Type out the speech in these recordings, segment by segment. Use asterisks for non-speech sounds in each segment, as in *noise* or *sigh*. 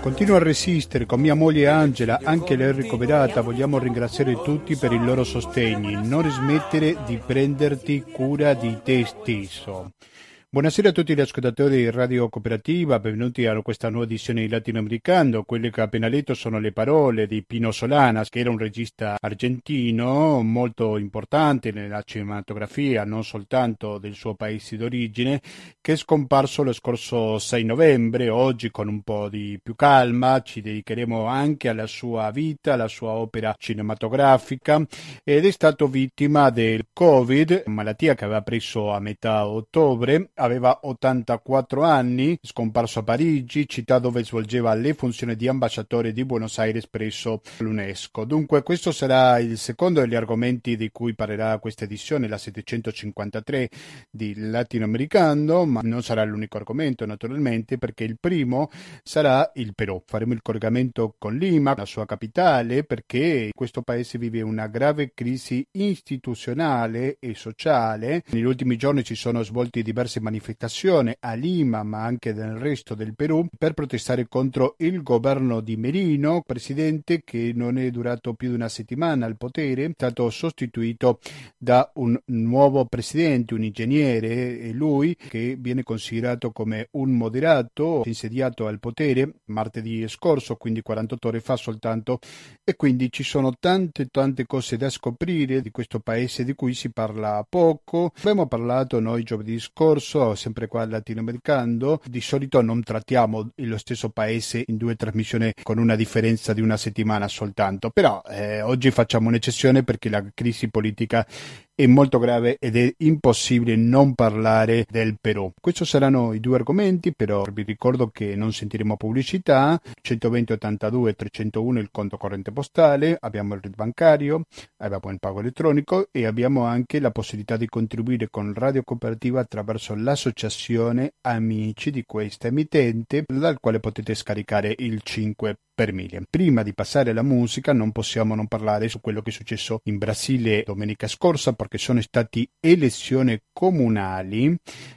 Continuo a resistere con mia moglie Angela, anche lei ricoverata. Vogliamo ringraziare tutti per il loro sostegno. Non smettere di prenderti cura di te stesso. Buonasera a tutti gli ascoltatori di Radio Cooperativa, benvenuti a questa nuova edizione di Latinoamericano. Quelle che ho appena letto sono le parole di Pino Solanas, che era un regista argentino molto importante nella cinematografia, non soltanto del suo paese d'origine, che è scomparso lo scorso 6 novembre. Oggi, con un po' di più calma, ci dedicheremo anche alla sua vita, alla sua opera cinematografica ed è stato vittima del Covid, malattia che aveva preso a metà ottobre aveva 84 anni, scomparso a Parigi, città dove svolgeva le funzioni di ambasciatore di Buenos Aires presso l'UNESCO. Dunque questo sarà il secondo degli argomenti di cui parlerà questa edizione, la 753 di Latinoamericano, ma non sarà l'unico argomento naturalmente perché il primo sarà il Perù. Faremo il collegamento con Lima, la sua capitale, perché questo paese vive una grave crisi istituzionale e sociale. Negli ultimi giorni ci sono svolti diverse manifestazioni a Lima ma anche nel resto del Perù per protestare contro il governo di Merino, presidente che non è durato più di una settimana al potere, è stato sostituito da un nuovo presidente, un ingegnere, e lui che viene considerato come un moderato, insediato al potere martedì scorso, quindi 48 ore fa soltanto, e quindi ci sono tante tante cose da scoprire di questo paese di cui si parla poco. Abbiamo parlato noi giovedì scorso so, sempre qua latinoamericano, di solito non trattiamo lo stesso paese in due trasmissioni con una differenza di una settimana soltanto, però eh, oggi facciamo un'eccezione perché la crisi politica è molto grave ed è impossibile non parlare del Perù. Questi saranno i due argomenti, però vi ricordo che non sentiremo pubblicità, 120 82 301 il conto corrente postale, abbiamo il RIT bancario, abbiamo il pago elettronico e abbiamo anche la possibilità di contribuire con Radio Cooperativa attraverso l'associazione Amici di questa emittente, dal quale potete scaricare il 5 per mille. Prima di passare alla musica non possiamo non parlare su quello che è successo in Brasile domenica scorsa perché sono state elezioni comunali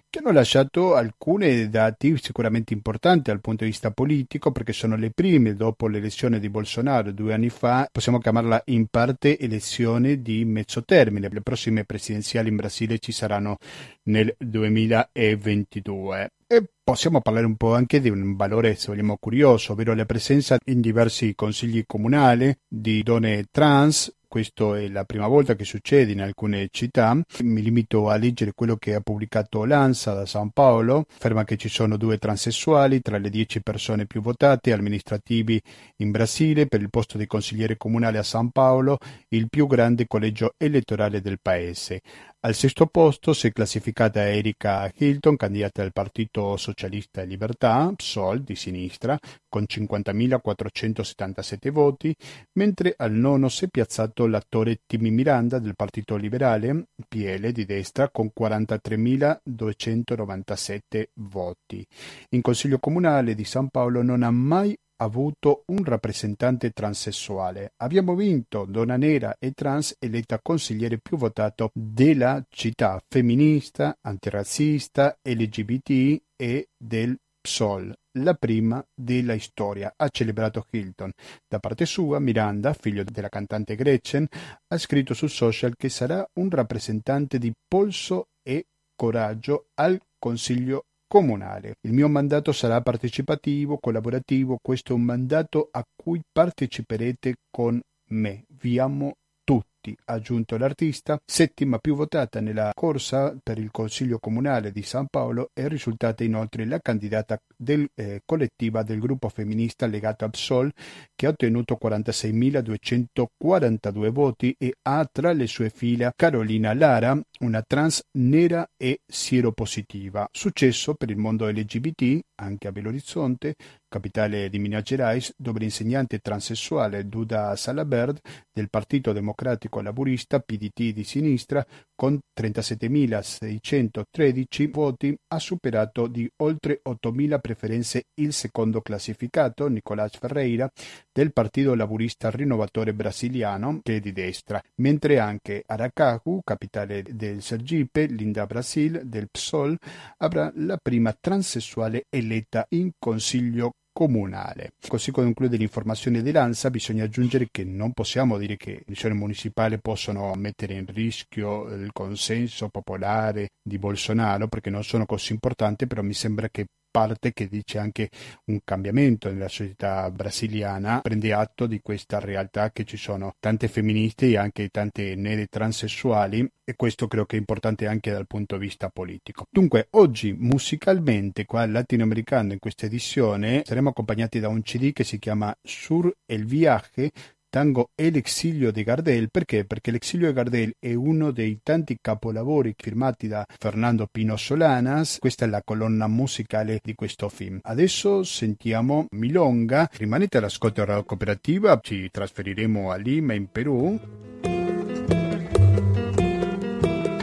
che hanno lasciato alcuni dati sicuramente importanti dal punto di vista politico perché sono le prime dopo l'elezione di Bolsonaro due anni fa, possiamo chiamarla in parte elezione di mezzo termine. Le prossime presidenziali in Brasile ci saranno nel 2022. E possiamo parlare un po' anche di un valore, se vogliamo, curioso, ovvero la presenza in diversi consigli comunali di donne trans questa è la prima volta che succede in alcune città. Mi limito a leggere quello che ha pubblicato l'ANSA da San Paolo. Afferma che ci sono due transessuali tra le dieci persone più votate amministrativi in Brasile per il posto di consigliere comunale a San Paolo, il più grande collegio elettorale del paese. Al sesto posto si è classificata Erika Hilton, candidata del Partito Socialista e Libertà, PSOL di sinistra, con 50.477 voti, mentre al nono si è piazzato l'attore Timmy Miranda del Partito Liberale, PL di destra, con 43.297 voti. In Consiglio Comunale di San Paolo non ha mai avuto un rappresentante transessuale. Abbiamo vinto donna nera e trans eletta consigliere più votato della città femminista, antirazzista, LGBT e del PSOL, la prima della storia, ha celebrato Hilton. Da parte sua, Miranda, figlio della cantante Gretchen, ha scritto su social che sarà un rappresentante di polso e coraggio al Consiglio comunale. Il mio mandato sarà partecipativo, collaborativo, questo è un mandato a cui parteciperete con me. Vi amo tutti, ha aggiunto l'artista, settima più votata nella corsa per il Consiglio Comunale di San Paolo è risultata inoltre la candidata del, eh, collettiva del gruppo femminista legato a PSOL che ha ottenuto 46.242 voti e ha tra le sue fila Carolina Lara, una trans nera e sieropositiva. Successo per il mondo LGBT anche a Belo Horizonte, capitale di Minas Gerais, dove l'insegnante transessuale Duda Salabert del Partito Democratico Laburista PDT di sinistra con 37.613 voti ha superato di oltre 8.000 preferenze il secondo classificato Nicolás Ferreira del Partito Laburista Rinnovatore Brasiliano, che è di destra, mentre anche Aracaju, capitale del Sergipe, Linda Brasil, del PSOL, avrà la prima transessuale eletta in Consiglio comunale. Così conclude l'informazione di Lanza, bisogna aggiungere che non possiamo dire che le elezioni municipali possono mettere in rischio il consenso popolare di Bolsonaro perché non sono così importanti, però mi sembra che parte che dice anche un cambiamento nella società brasiliana, prende atto di questa realtà che ci sono tante femministe e anche tante nere transessuali e questo credo che è importante anche dal punto di vista politico. Dunque, oggi musicalmente qua al latinoamericano in questa edizione saremo accompagnati da un CD che si chiama Sur el Viaje Tango e l'exilio di Gardel perché? Perché l'exilio di Gardel è uno dei tanti capolavori firmati da Fernando Pino Solanas, questa è la colonna musicale di questo film. Adesso sentiamo Milonga, rimanete all'ascolto della cooperativa, ci trasferiremo a Lima in Perù.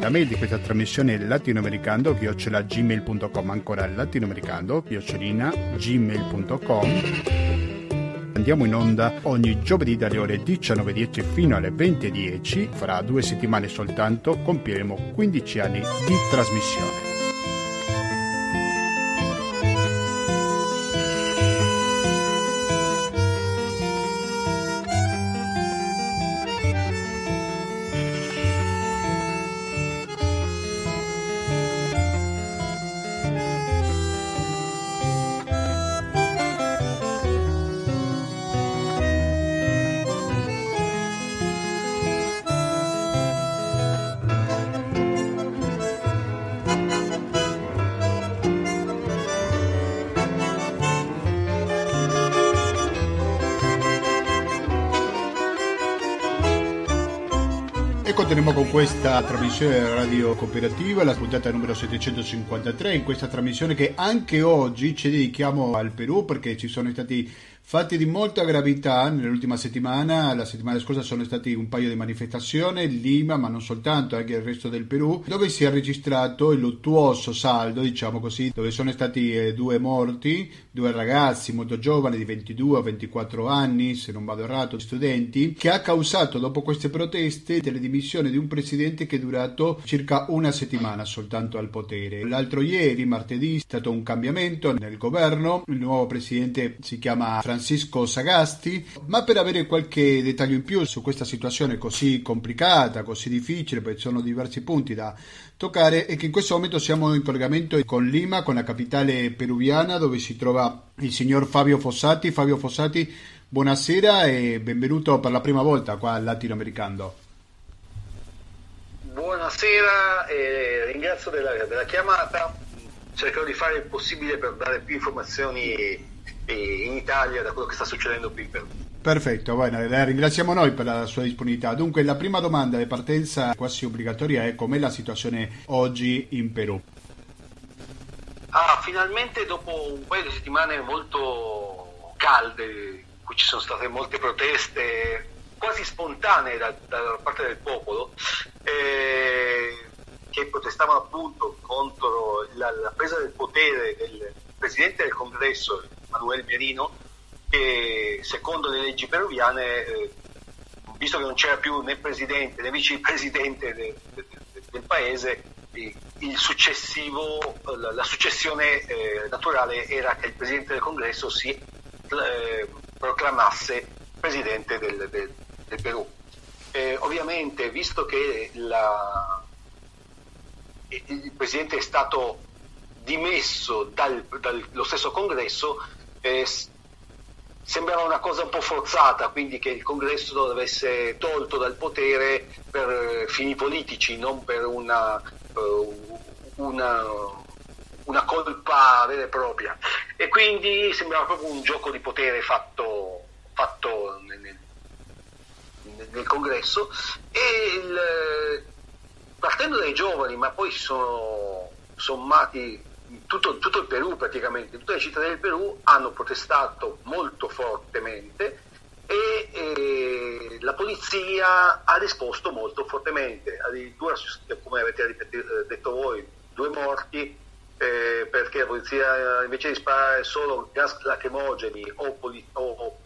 La mail di questa trasmissione è latinoamericano gmail.com ancora latinoamericano chiocciolina gmail.com Andiamo in onda ogni giovedì dalle ore 19.10 fino alle 20.10. Fra due settimane soltanto compieremo 15 anni di trasmissione. Continuiamo con questa trasmissione radio cooperativa, la puntata numero 753, in questa trasmissione che anche oggi ci dedichiamo al Perù perché ci sono stati Fatti di molta gravità nell'ultima settimana, la settimana scorsa sono stati un paio di manifestazioni, Lima, ma non soltanto, anche il resto del Perù, dove si è registrato il luttuoso saldo, diciamo così, dove sono stati eh, due morti, due ragazzi molto giovani di 22 o 24 anni, se non vado errato, studenti, che ha causato dopo queste proteste le dimissioni di un presidente che è durato circa una settimana soltanto al potere. L'altro ieri, martedì, è stato un cambiamento nel governo, il nuovo presidente si chiama Francisco Sagasti, ma per avere qualche dettaglio in più su questa situazione così complicata, così difficile, perché sono diversi punti da toccare, è che in questo momento siamo in collegamento con Lima, con la capitale peruviana, dove si trova il signor Fabio Fossati. Fabio Fossati, buonasera e benvenuto per la prima volta qua al Latinoamericano. Buonasera, e ringrazio della, della chiamata, cercherò di fare il possibile per dare più informazioni in Italia da quello che sta succedendo qui in Perù. Perfetto, bene, la ringraziamo noi per la sua disponibilità. Dunque, la prima domanda di partenza quasi obbligatoria è com'è la situazione oggi in Perù? Ah, finalmente dopo un paio di settimane molto calde, in cui ci sono state molte proteste quasi spontanee da, da parte del popolo, eh, che protestavano appunto contro la, la presa del potere del Presidente del Congresso, Manuel Merino, che secondo le leggi peruviane, eh, visto che non c'era più né presidente né vicepresidente de, de, de, del paese, eh, la, la, successione eh, naturale era che il presidente del congresso si eh, proclamasse presidente del, del, del Perù. ovviamente, visto che la, il presidente è stato dimesso dal, dallo stesso congresso, eh, sembrava una cosa un po' forzata, quindi che il congresso dovesse tolto dal potere per eh, fini politici, non per una, uh, una, una colpa vera e propria. E quindi sembrava proprio un gioco di potere fatto, fatto nel, nel, nel, congresso e il, partendo dai giovani, ma poi si sono sommati tutto, tutto, il Perù praticamente, tutte le città del Perù hanno protestato molto fortemente e, e la polizia ha risposto molto fortemente, addirittura come avete detto voi, due morti eh, perché la polizia invece di sparare solo gas lacrimogeni o, poli- o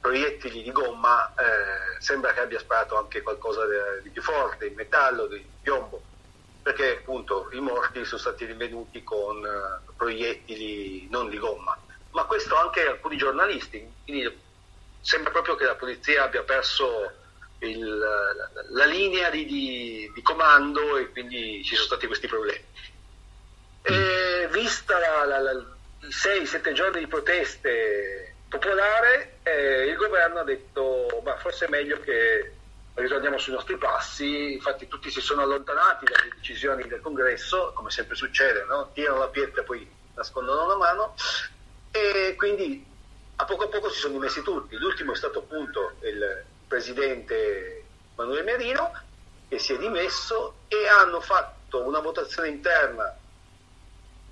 proiettili di gomma eh, sembra che abbia sparato anche qualcosa di più forte, in metallo, di piombo, perché appunto i morti sono stati rinvenuti con uh, proiettili non di gomma. Ma questo anche alcuni giornalisti, quindi sembra proprio che la polizia abbia perso il, la, la, linea di, di, di, comando e quindi ci sono stati questi problemi. E vista la, i 6-7 giorni di proteste popolare, eh, il governo ha detto ma forse è meglio che ritorniamo sui nostri passi, infatti tutti si sono allontanati dalle decisioni del congresso, come sempre succede, no? tirano la pietra e poi nascondono la mano e quindi a poco a poco si sono dimessi tutti. L'ultimo è stato appunto il presidente Manuele Merino che si è dimesso e hanno fatto una votazione interna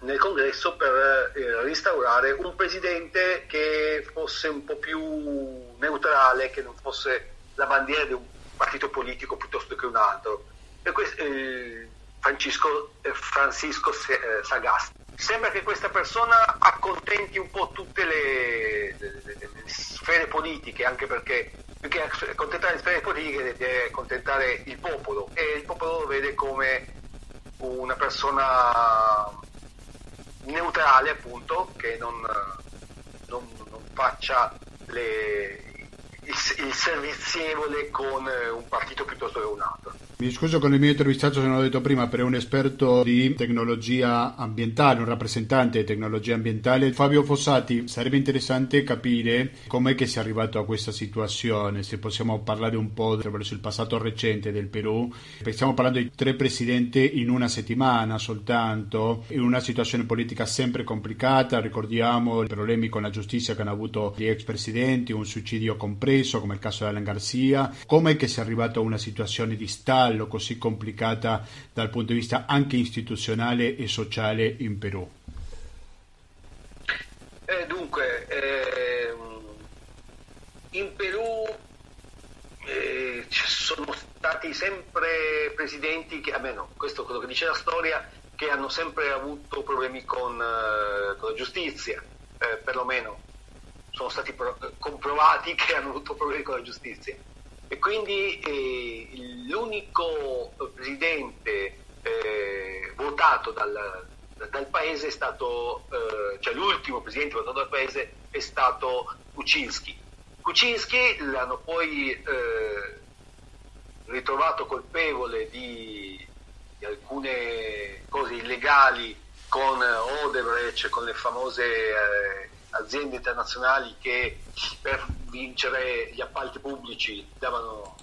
nel congresso per eh, restaurare un presidente che fosse un po' più neutrale, che non fosse la bandiera di un partito politico piuttosto che un altro. E questo, eh, Francisco, eh, Francisco eh, Sagasti. Sembra che questa persona accontenti un po' tutte le, le, le, le sfere politiche, anche perché più che accontentare le sfere politiche deve accontentare il popolo e il popolo lo vede come una persona neutrale appunto che non, non, non faccia le, il, il, servizievole con un partito piuttosto che un altro. Mi scuso con il mio intervistato se non l'ho detto prima, per un esperto di tecnologia ambientale, un rappresentante di tecnologia ambientale, Fabio Fossati, sarebbe interessante capire com'è che si è arrivato a questa situazione, se possiamo parlare un po' attraverso il passato recente del Perù. Stiamo parlando di tre presidenti in una settimana soltanto, in una situazione politica sempre complicata, ricordiamo i problemi con la giustizia che hanno avuto gli ex presidenti, un suicidio compreso come il caso di Alan Garcia, com'è che si è arrivato a una situazione di Stato stallo così complicata dal punto di vista anche istituzionale e sociale in Perù? Eh, dunque, eh, in Perù eh, ci sono stati sempre presidenti che, almeno questo è quello che dice la storia, che hanno sempre avuto problemi con, eh, con la giustizia, eh, perlomeno sono stati pro- comprovati *laughs* che hanno avuto problemi con la giustizia quindi eh, l'unico presidente eh, votato dal, dal, paese è stato, eh, cioè l'ultimo presidente votato dal paese è stato Kuczynski. Kuczynski l'hanno poi eh, ritrovato colpevole di, di, alcune cose illegali con Odebrecht, con le famose eh, aziende internazionali che per vincere gli appalti pubblici davano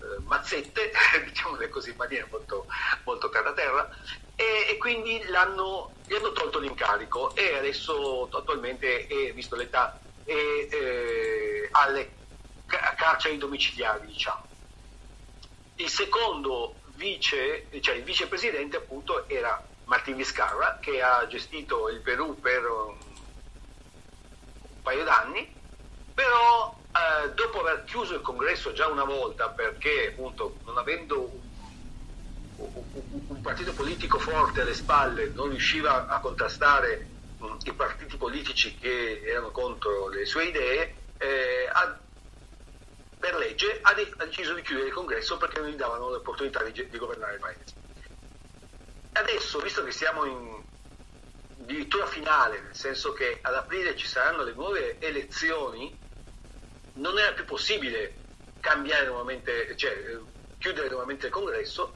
eh, mazzette, *laughs* diciamole così in maniera molto, molto terra terra, e, e quindi gli hanno tolto l'incarico e adesso attualmente, è, visto l'età, è eh, alle carceri domiciliari, diciamo. Il secondo vice, cioè il vicepresidente appunto era Martin Viscarra che ha gestito il Perù per paio d'anni, però eh, dopo aver chiuso il congresso già una volta perché appunto non avendo un, partito politico forte alle spalle non riusciva a contrastare mm, i partiti politici che erano contro le sue idee, eh, ha, per legge ha, de- ha, deciso di chiudere il congresso perché non gli davano l'opportunità di, di governare il paese. Adesso, visto che siamo in, addirittura finale, nel senso che ad aprile ci saranno le nuove elezioni, non era più possibile cambiare nuovamente, cioè chiudere nuovamente il congresso,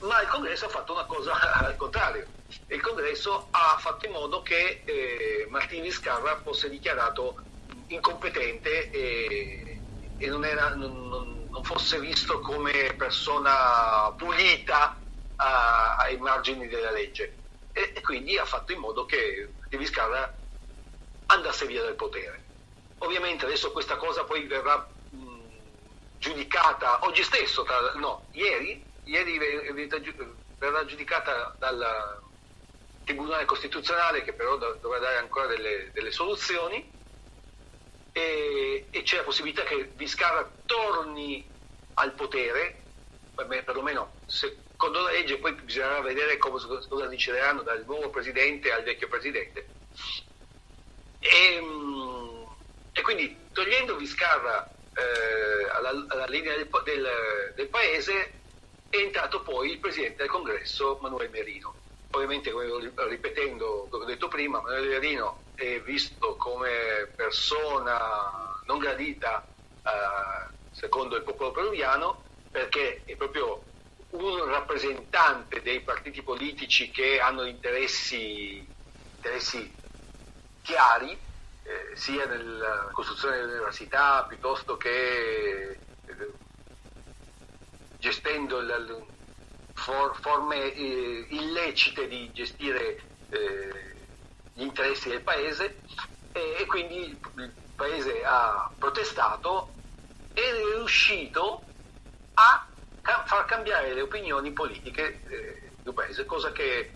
ma il congresso ha fatto una cosa *laughs* al contrario. Il congresso ha fatto in modo che eh, Martini Scarra fosse dichiarato incompetente e, e non, era, non, non, fosse visto come persona pulita a, ai margini della legge e, e quindi ha fatto in modo che De Viscarra andasse via dal potere. Ovviamente adesso questa cosa poi verrà mh, giudicata oggi stesso, tra, no, ieri, ieri verrà giudicata dal Tribunale Costituzionale che però dovrà dare ancora delle, delle soluzioni e, e, c'è la possibilità che Viscarra torni al potere, perlomeno se, secondo la legge poi bisognerà vedere cosa, cosa decideranno dal nuovo presidente al vecchio presidente. E, E quindi togliendo Viscarra eh, alla, alla, linea del, del, del, paese è entrato poi il presidente del congresso Manuel Merino. Ovviamente, ripetendo quello che ho detto prima, Manuel Merino è visto come persona non gradita eh, secondo il popolo peruviano perché è proprio un rappresentante dei partiti politici che hanno interessi, interessi chiari, eh, sia nella costruzione delle università piuttosto che eh, gestendo il, for, forme eh, illecite di gestire eh, gli interessi del paese e quindi il paese ha protestato ed è riuscito a far cambiare le opinioni politiche eh, del paese, cosa che,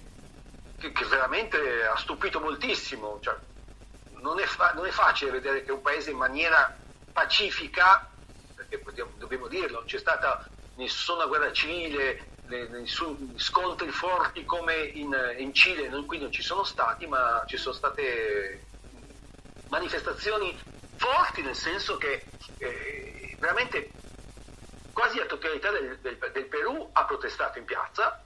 che, che, veramente ha stupito moltissimo. Cioè, non, è fa- non, è facile vedere che un paese in maniera pacifica, perché dobbiamo dirlo, non c'è stata nessuna guerra civile, nessun scontri forti come in, in Cile, non, qui non ci sono stati, ma ci sono state manifestazioni forti nel senso che eh, veramente quasi la totalità del, del, del Perù ha protestato in piazza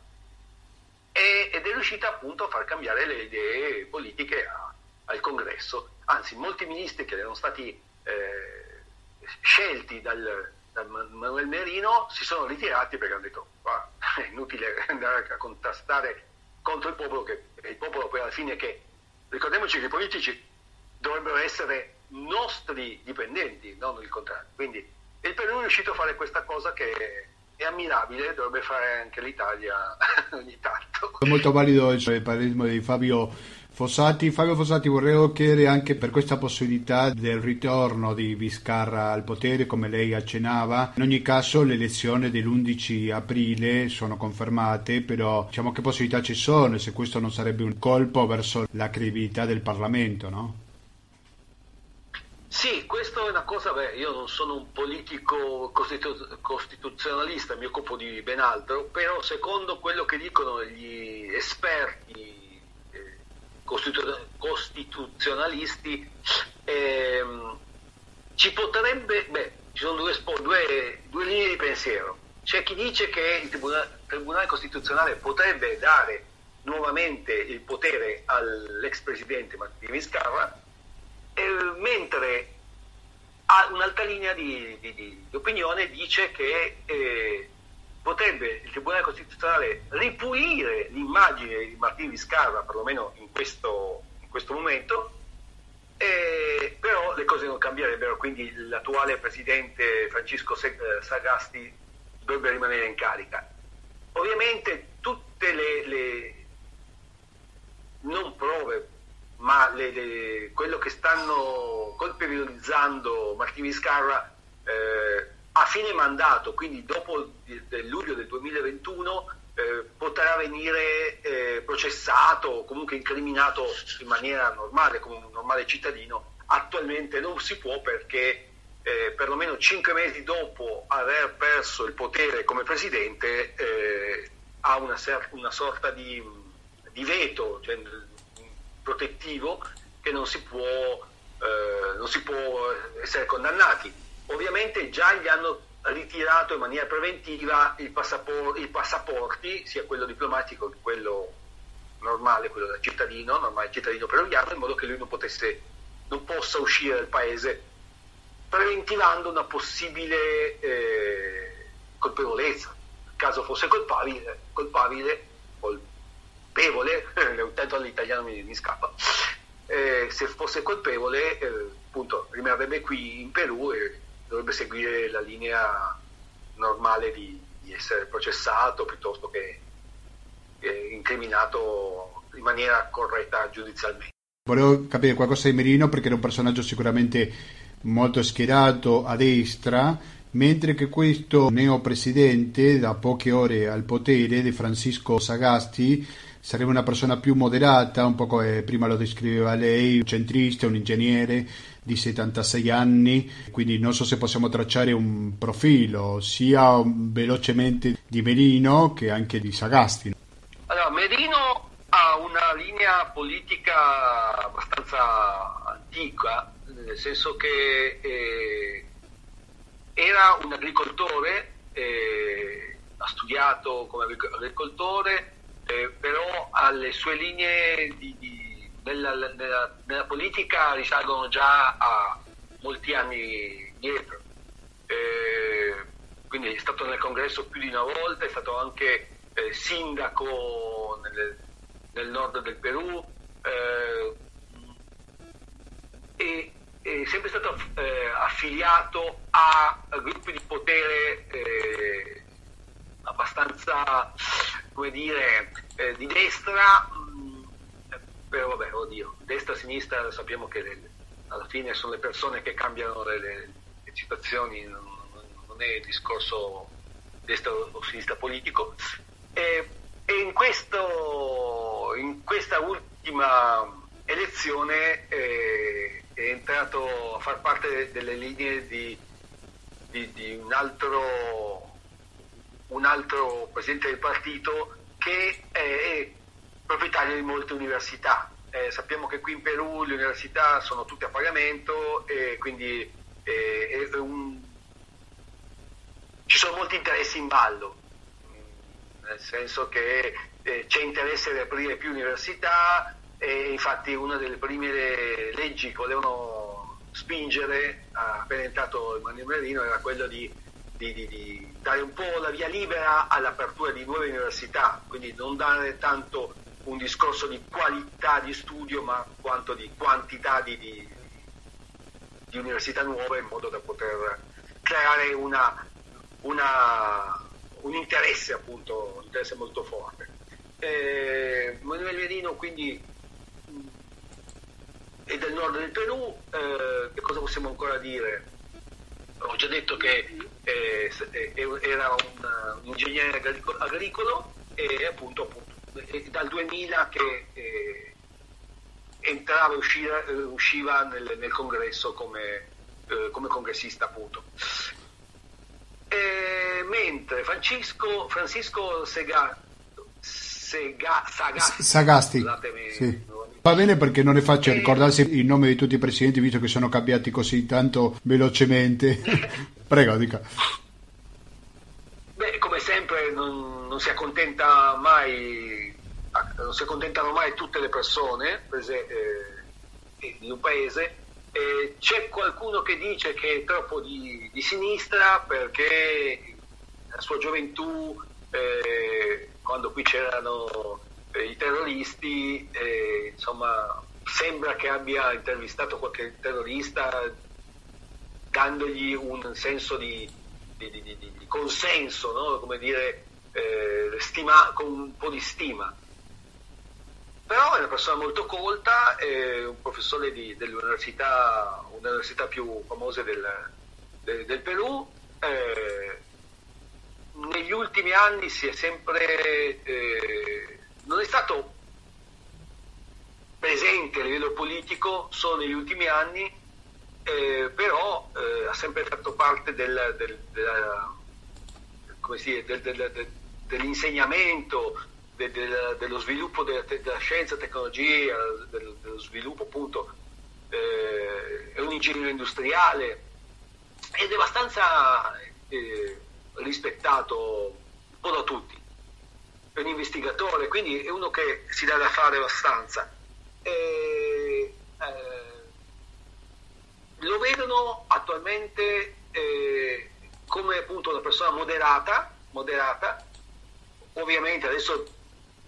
ed è riuscita appunto a far cambiare le idee politiche a, al congresso. Anzi, molti ministri che erano stati eh, scelti dal, dal, Manuel Merino si sono ritirati perché hanno detto ah, è inutile *laughs* andare a contrastare contro il popolo, che è il popolo poi alla fine che, ricordiamoci che i politici dovrebbero essere nostri dipendenti, non il contrario. Quindi il Perù è riuscito a fare questa cosa che è ammirabile, dovrebbe fare anche l'Italia *laughs* ogni tanto. È molto valido il parere di Fabio Fossati. Fabio Fossati, vorrei chiedere anche per questa possibilità del ritorno di Viscarra al potere, come lei accennava. In ogni caso le elezioni dell'11 aprile sono confermate, però diciamo che possibilità ci sono e se questo non sarebbe un colpo verso la credibilità del Parlamento, no? Sì, questa è una cosa, beh, io non sono un politico costitu- costituzionalista, mi occupo di ben altro, però secondo quello che dicono gli esperti costituzionalisti, ehm, ci potrebbe, beh, ci sono due, due, due, linee di pensiero. C'è chi dice che il Tribunale, Tribunale Costituzionale potrebbe dare nuovamente il potere all'ex presidente Martini Vizcarra, eh, mentre un'altra linea di, di, di, opinione dice che eh, potrebbe il Tribunale Costituzionale ripulire l'immagine di Martino Viscarra, perlomeno in questo, in questo momento, eh, però le cose non cambierebbero, quindi l'attuale presidente Francisco eh, Sagasti dovrebbe rimanere in carica. Ovviamente tutte le, le non prove ma le, le, quello che stanno colpevolizzando Martini Scarra eh, a fine mandato, quindi dopo il luglio del 2021, eh, potrà venire eh, processato o comunque incriminato in maniera normale, come un normale cittadino. Attualmente non si può perché eh, perlomeno cinque mesi dopo aver perso il potere come presidente eh, ha una, una sorta di, di veto, cioè protettivo che non si può, eh, non si può essere condannati. Ovviamente già gli hanno ritirato in maniera preventiva passapor- i passaporti, sia quello diplomatico che quello normale, quello da cittadino, normale cittadino peruviano, in modo che lui non, potesse, non possa uscire dal paese, preventivando una possibile eh, colpevolezza. Caso fosse colpabile, colpabile colpevole, *laughs* tanto all'italiano mi, mi scappa, eh, se fosse colpevole eh, appunto rimarrebbe qui in Perù e dovrebbe seguire la linea normale di, di essere processato piuttosto che, che incriminato in maniera corretta giudizialmente. Volevo capire qualcosa di Merino perché era un personaggio sicuramente molto schierato a destra, mentre che questo neopresidente da poche ore al potere di Francisco Sagasti sarebbe una persona più moderata, un po' come prima lo descriveva lei, un centrista, un ingegnere di 76 anni, quindi non so se possiamo tracciare un profilo sia velocemente di Merino che anche di Sagasti. Allora, Merino ha una linea politica abbastanza antica, nel senso che eh, era un agricoltore, eh, ha studiato come agricoltore, eh, però alle sue linee di, di, nella, nella, nella, politica risalgono già a molti anni dietro. Eh, quindi è stato nel congresso più di una volta, è stato anche eh, sindaco nel, nel, nord del Perù eh, e è sempre stato eh, affiliato a gruppi di potere eh, abbastanza, come dire, eh, di destra, mh, mm, però vabbè, oddio, destra-sinistra sappiamo che le, alla fine sono le persone che cambiano le, le, le situazioni, non, non, è discorso destra o sinistra politico. E, e in, questo, in questa ultima elezione eh, è entrato a far parte delle linee di, di, di un, altro, un, altro, presidente del partito che è proprietario di molte università. Eh, sappiamo che qui in Perù le università sono tutte a pagamento e quindi eh, un... ci sono molti interessi in ballo, nel senso che eh, c'è interesse ad aprire più università, e infatti una delle prime leggi che volevano spingere appena entrato Emanuele Merino era quello di, di, di, di, dare un po' la via libera all'apertura di nuove università, quindi non dare tanto un discorso di qualità di studio ma quanto di quantità di, università nuove in modo da poter creare una, una, un interesse appunto, un interesse molto forte. Eh, Emanuele Merino quindi e del nord del Perù, eh, che cosa possiamo ancora dire? Ho già detto che eh, era un, un ingegnere agricolo, e appunto, appunto dal 2000 che eh, entrava e usciva, eh, usciva nel, nel, congresso come, eh, come congressista appunto. mentre Francisco, Francisco Sega, Sega, Sagasti, Sagasti sì. Va bene perché non è facile ricordarsi il nome di tutti i presidenti visto che sono cambiati così tanto velocemente. *laughs* Prego, dica. Beh, come sempre non, non, si accontenta mai, non si accontentano mai tutte le persone prese, eh, di un paese. Eh, c'è qualcuno che dice che è troppo di, di sinistra perché la sua gioventù, eh, quando qui c'erano i terroristi, eh, insomma, sembra che abbia intervistato qualche terrorista dandogli un senso di, di, di, di consenso, no? come dire, eh, stima, con un po' di stima. Però è una persona molto colta, è un professore dell'università, un'università più famose del, del, del Perù. Eh, negli ultimi anni si è sempre eh, non è stato presente a livello politico solo negli ultimi anni, eh, però eh, ha sempre fatto parte del, del, del, dell'insegnamento, dello sviluppo della, della scienza, tecnologia, dello sviluppo appunto, eh, è un ingegnere industriale ed è abbastanza eh, rispettato un po' da tutti è un investigatore, quindi è uno che si dà da fare abbastanza. E, eh, lo vedono attualmente eh, come appunto una persona moderata, moderata. ovviamente adesso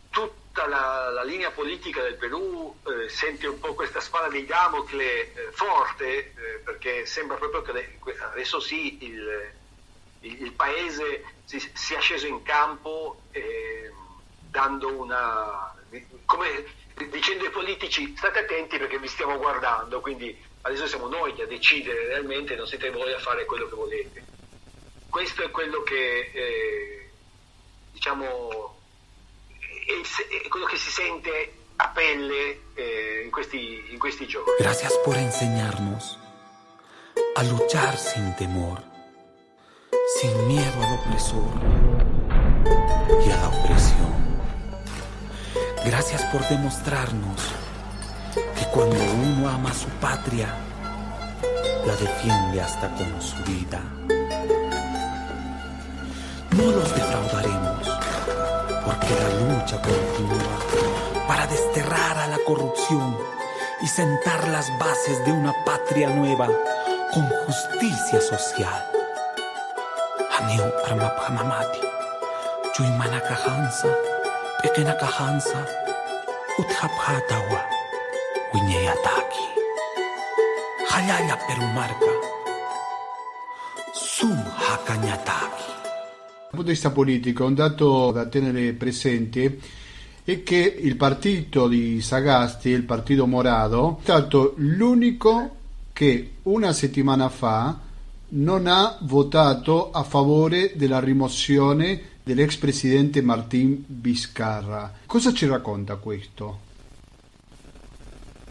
tutta la, la linea politica del Perù eh, sente un po' questa spada di Damocle eh, forte eh, perché sembra proprio che adesso sì il, il, il paese si, sia sceso in campo eh, dando una... come dicendo ai politici state attenti perché vi stiamo guardando, quindi adesso siamo noi a decidere realmente, non siete voi a fare quello che volete. Questo è quello che eh, diciamo è, è, quello che si sente a pelle eh, in, questi, in questi giorni. Gracias por enseñarnos a luchar sin temor, sin miedo al opresor y a la opresión. Gracias por demostrarnos que cuando uno ama su patria, la defiende hasta con su vida. No los defraudaremos, porque la lucha continúa para desterrar a la corrupción y sentar las bases de una patria nueva con justicia social. Haneo Armapamamati, Chuimana Kahansa, Pequena Kahansa, Uthapatawa, Wiñeyataki, Hayaya Perumarca, Sum Hakanyataki. Dal punto di vista politico, un dato da tenere presente è che il partito di Sagasti, il partito Morado, è stato l'unico che una settimana fa non ha votato a favore della rimozione dell'ex presidente Martin Vizcarra. Cosa ci racconta questo?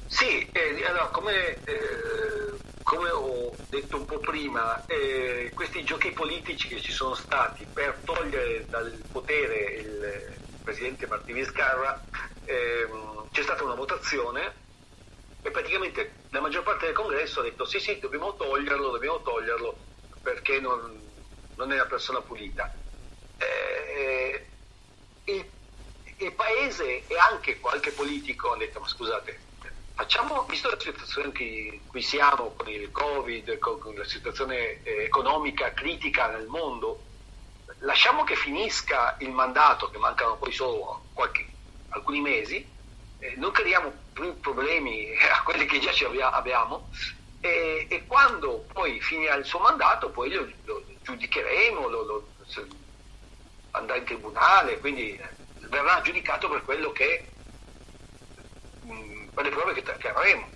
Sì, eh, allora, come, eh, come, ho detto un po' prima, eh, questi giochi politici che ci sono stati per togliere dal potere il presidente Martin Vizcarra, ehm, c'è stata una votazione e praticamente la maggior parte del congresso ha detto sì sì dobbiamo toglierlo, dobbiamo toglierlo perché non, non è una persona pulita. Eh, il, il, paese e anche qualche politico hanno detto ma scusate, facciamo, visto la situazione in cui siamo con il Covid, con, con la situazione eh, economica critica nel mondo, lasciamo che finisca il mandato, che mancano poi solo qualche, alcuni mesi, eh, non creiamo più problemi *laughs* a quelli che già abbiamo e, e, quando poi finirà il suo mandato poi lo, lo giudicheremo, lo, lo, andrà in tribunale, quindi verrà giudicato per quello che mm, per le prove che, che, avremo.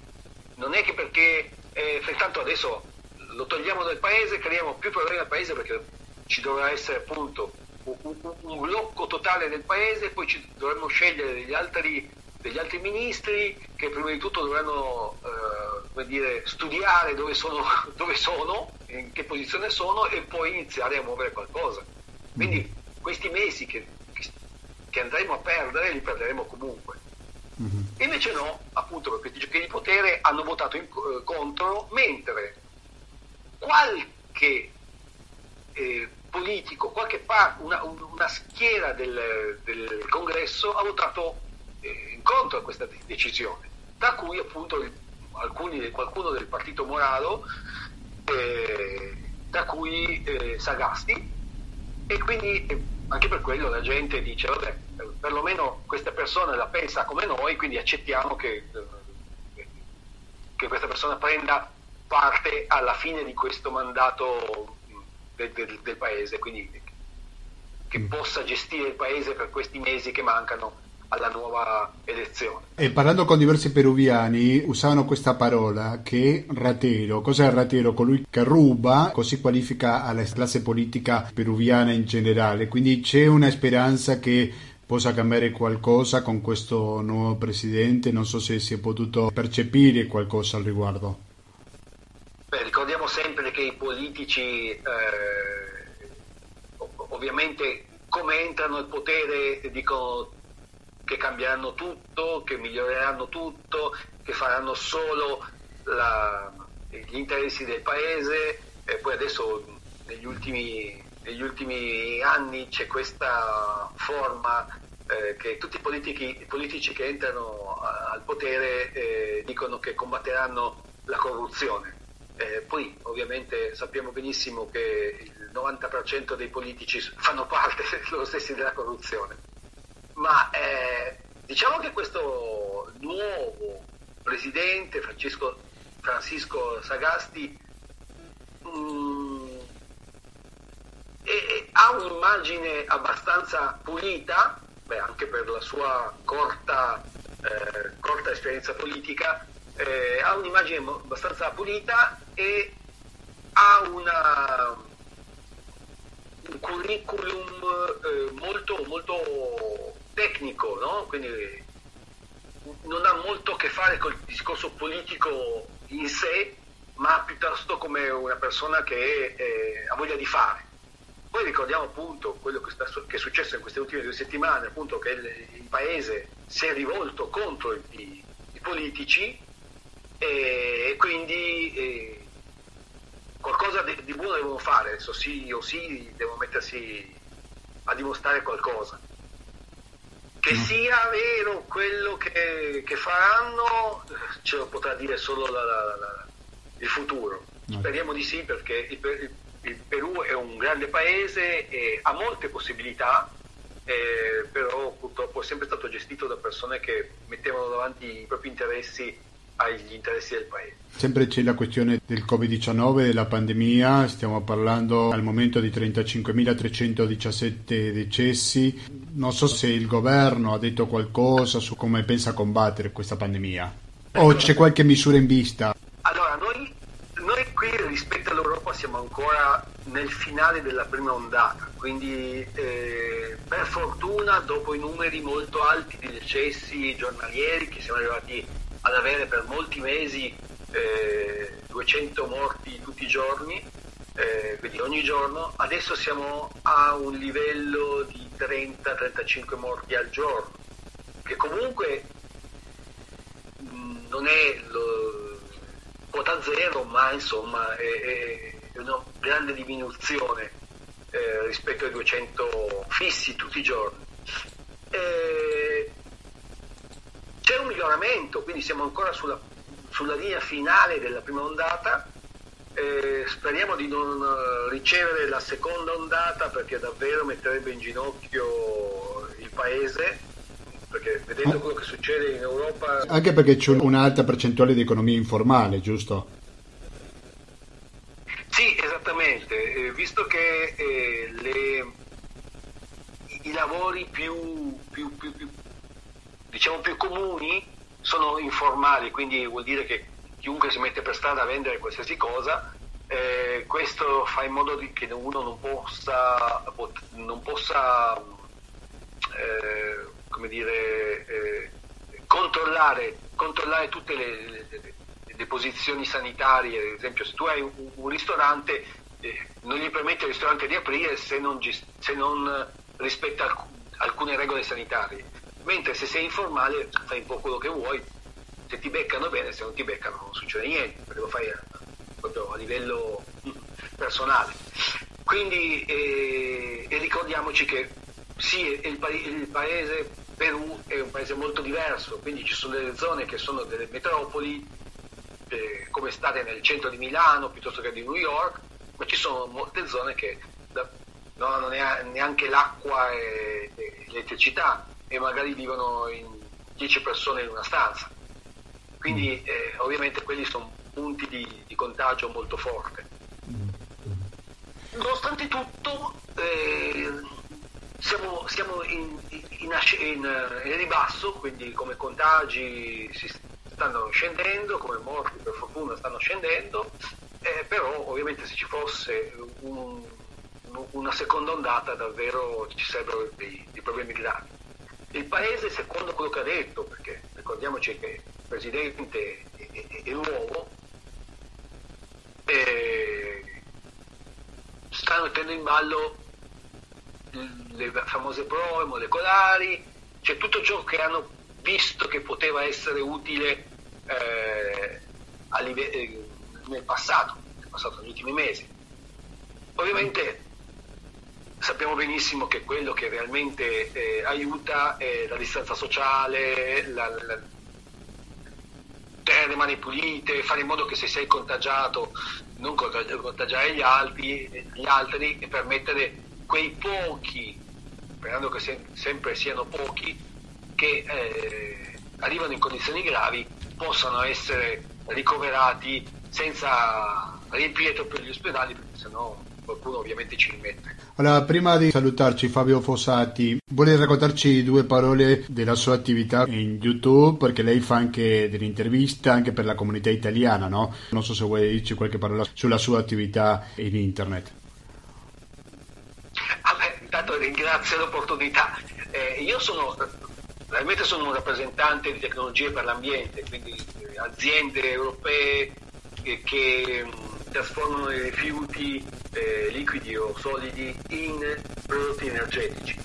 Non è che perché eh, pertanto adesso lo togliamo dal paese, creiamo più problemi al paese perché ci dovrà essere appunto un, un, un blocco totale del paese, poi ci dovremmo scegliere degli altri degli altri ministri che prima di tutto dovranno eh, dire, studiare dove sono, *laughs* dove sono, in che posizione sono e poi iniziare a muovere qualcosa. Quindi mm-hmm. questi mesi che, che, andremo a perdere li perderemo comunque. Mm-hmm. Invece no, appunto perché i giochi di potere hanno votato in, eh, contro, mentre qualche eh, politico, qualche parte, una, una, schiera del, del congresso ha votato incontro a questa decisione, da cui appunto alcuni, qualcuno del partito Morado, eh, da cui eh, Sagasti, e quindi eh, anche per quello la gente dice, vabbè, perlomeno questa persona la pensa come noi, quindi accettiamo che, eh, che questa persona prenda parte alla fine di questo mandato del, del, del paese, quindi che mm. possa gestire il paese per questi mesi che mancano alla nuova elezione. E parlando con diversi peruviani usavano questa parola che ratero. Cos'è il ratero? Colui che ruba, così qualifica alla classe politica peruviana in generale. Quindi c'è una speranza che possa cambiare qualcosa con questo nuovo presidente? Non so se si è potuto percepire qualcosa al riguardo. Beh, ricordiamo sempre che i politici eh, ovviamente come entrano al potere dicono che cambieranno tutto, che miglioreranno tutto, che faranno solo la, gli interessi del paese e poi adesso negli ultimi, negli ultimi anni c'è questa forma eh, che tutti i politici, i politici che entrano a, al potere eh, dicono che combatteranno la corruzione. Eh, poi ovviamente sappiamo benissimo che il 90% dei politici fanno parte *laughs* loro stessi della corruzione ma eh, diciamo che questo nuovo presidente Francesco, Francisco Sagasti mh, mm, e, ha un'immagine abbastanza pulita, beh, anche per la sua corta, eh, corta esperienza politica, eh, ha un'immagine abbastanza pulita e ha una, un curriculum eh, molto, molto tecnico, no? quindi non ha molto a che fare col discorso politico in sé, ma piuttosto come una persona che eh, ha voglia di fare. Poi ricordiamo appunto quello che, sta, che, è successo in queste ultime due settimane, appunto che il, il paese si è rivolto contro i, i politici e, e quindi eh, qualcosa di, di buono devono fare, adesso sì o sì devono mettersi a dimostrare qualcosa. Che sia vero quello che, che, faranno, ce lo potrà dire solo la, la, la, il futuro. Speriamo di sì perché il, il, il, Perù è un grande paese e ha molte possibilità, eh, però purtroppo è sempre stato gestito da persone che mettevano davanti i propri interessi agli interessi del paese. Sempre c'è la questione del Covid-19, della pandemia, stiamo parlando al momento di 35.317 decessi. Non so se il governo ha detto qualcosa su come pensa combattere questa pandemia o c'è qualche misura in vista. Allora, noi, noi qui rispetto all'Europa siamo ancora nel finale della prima ondata, quindi eh, per fortuna dopo i numeri molto alti di decessi giornalieri che siamo arrivati ad avere per molti mesi eh, 200 morti tutti i giorni, eh, quindi ogni giorno, adesso siamo a un livello di 30-35 morti al giorno, che comunque mm, non è lo, quota zero, ma insomma è, è una grande diminuzione eh, rispetto ai 200 fissi tutti i giorni. Eh, c'è un miglioramento, quindi siamo ancora sulla, sulla linea finale della prima ondata. Eh, speriamo di non ricevere la seconda ondata perché davvero metterebbe in ginocchio il paese perché vedendo quello che succede in Europa anche perché c'è un'alta percentuale di economia informale giusto? Sì esattamente eh, visto che eh, le, i lavori più, più, più, più diciamo più comuni sono informali, quindi vuol dire che chiunque si mette per strada a vendere qualsiasi cosa, eh, questo fa in modo che uno non possa, non possa eh, come dire, eh, controllare, controllare, tutte le, le, le, posizioni sanitarie, ad esempio se tu hai un, un ristorante eh, non gli permetti al ristorante di aprire se non, se non rispetta alcune regole sanitarie mentre se sei informale fai un po' quello che vuoi, se ti beccano bene, se non ti beccano non succede niente, perché lo fai a, proprio a livello personale. Quindi eh, ricordiamoci che sì, il, il paese Perù è un paese molto diverso, quindi ci sono delle zone che sono delle metropoli, eh, come state nel centro di Milano piuttosto che di New York, ma ci sono molte zone che da, non hanno neanche l'acqua e l'elettricità, e magari vivono in 10 persone in una stanza. Quindi mm. eh, ovviamente quelli sono punti di, di, contagio molto forte. Nonostante tutto eh, siamo, siamo in, in, in, in, ribasso, quindi come contagi si stanno scendendo, come morti per fortuna stanno scendendo, eh, però ovviamente se ci fosse un, una seconda ondata davvero ci sarebbero dei, dei problemi gravi. Il paese, secondo quello che ha detto, perché ricordiamoci che il presidente è, è, è nuovo, eh, sta mettendo in ballo le famose prove molecolari, cioè tutto ciò che hanno visto che poteva essere utile eh, live- eh, nel passato, nel passato, negli ultimi mesi. Ovviamente sappiamo benissimo che quello che realmente eh, aiuta è la distanza sociale, la, la, tenere le mani pulite, fare in modo che se sei contagiato non contagiare gli altri, gli altri e permettere quei pochi, sperando che se, sempre siano pochi, che eh, arrivano in condizioni gravi possano essere ricoverati senza riempire troppo gli ospedali perché sennò qualcuno ovviamente ci rimette. Allora, prima di salutarci Fabio Fossati, vuole raccontarci due parole della sua attività in YouTube, perché lei fa anche delle interviste anche per la comunità italiana, no? Non so se vuoi dirci qualche parola sulla sua attività in internet. Vabbè, intanto ringrazio l'opportunità. Eh, io sono realmente sono un rappresentante di tecnologie per l'ambiente, quindi aziende europee che, che trasformano i rifiuti eh, liquidi o solidi in prodotti energetici.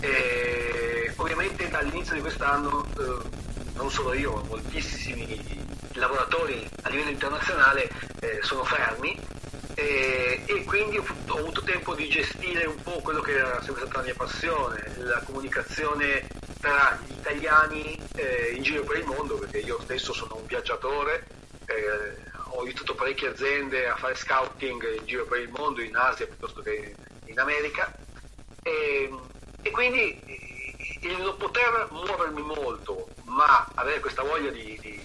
E ovviamente dall'inizio di quest'anno eh, non solo io, ma moltissimi lavoratori a livello internazionale eh, sono fermi e, e, quindi ho, ho, avuto tempo di gestire un po' quello che era sempre stata la mia passione, la comunicazione tra gli italiani eh, in giro per il mondo, perché io stesso sono un viaggiatore, eh, ho aiutato parecchie aziende a fare scouting in giro per il mondo, in Asia piuttosto che in America, e, e quindi il non poter muovermi molto, ma avere questa voglia di, di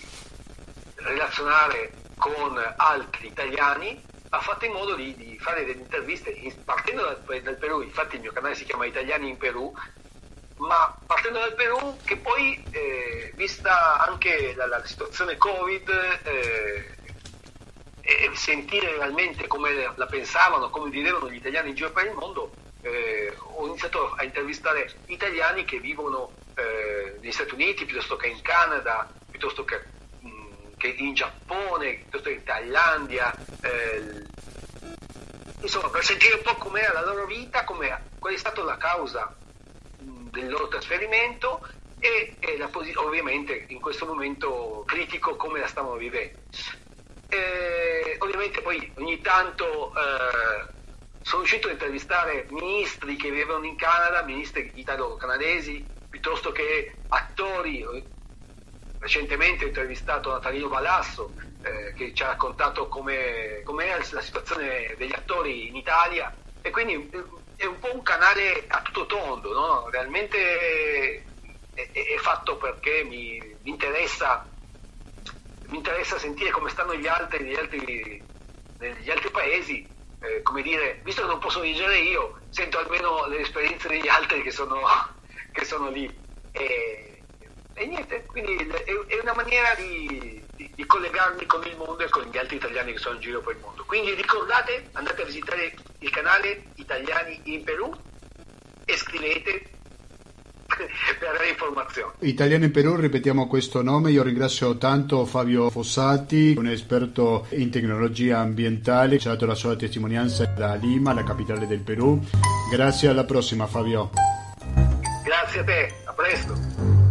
relazionare con altri italiani ha fatto in modo di, di fare delle interviste in, partendo dal, dal, Perù, infatti il mio canale si chiama Italiani in Perù, ma partendo dal Perù che poi, eh, vista anche la, la, situazione Covid, eh, e sentire realmente come la pensavano, come vivevano gli italiani in giro per il mondo, eh, ho iniziato a intervistare italiani che vivono eh, negli Stati Uniti piuttosto che in Canada, piuttosto che, mh, che in Giappone, piuttosto che in Thailandia. Eh, insomma, per sentire un po' com'era la loro vita, qual è stata la causa mh, del loro trasferimento e, e la, ovviamente in questo momento critico come la stavano vivendo. Eh, ovviamente poi ogni tanto eh, sono riuscito a intervistare ministri che vivevano in Canada, ministri italo-canadesi, piuttosto che attori. Recentemente ho intervistato Natalino Balasso eh, che ci ha raccontato come, com'era la *laughs* situazione degli attori in Italia e quindi eh, è un po' un canale a tutto tondo, no? realmente è, è, è, fatto perché mi, mi, interessa, mi interessa sentire come stanno gli altri negli altri, negli altri paesi eh, come dire, visto che non posso viaggiare io, sento almeno le esperienze degli altri che sono, *laughs* che sono lì. E, e, niente, quindi è, è una maniera di, di, di, collegarmi con il mondo e con gli altri italiani che sono in giro per il mondo. Quindi ricordate, andate a visitare il canale Italiani in Perù e scrivete *laughs* per avere informazioni. Italiano in Perù, ripetiamo questo nome. Io ringrazio tanto Fabio Fossati, un esperto in tecnologia ambientale, ci ha dato la sua testimonianza da Lima, la capitale del Perù. Grazie, alla prossima Fabio. Grazie a te, a presto.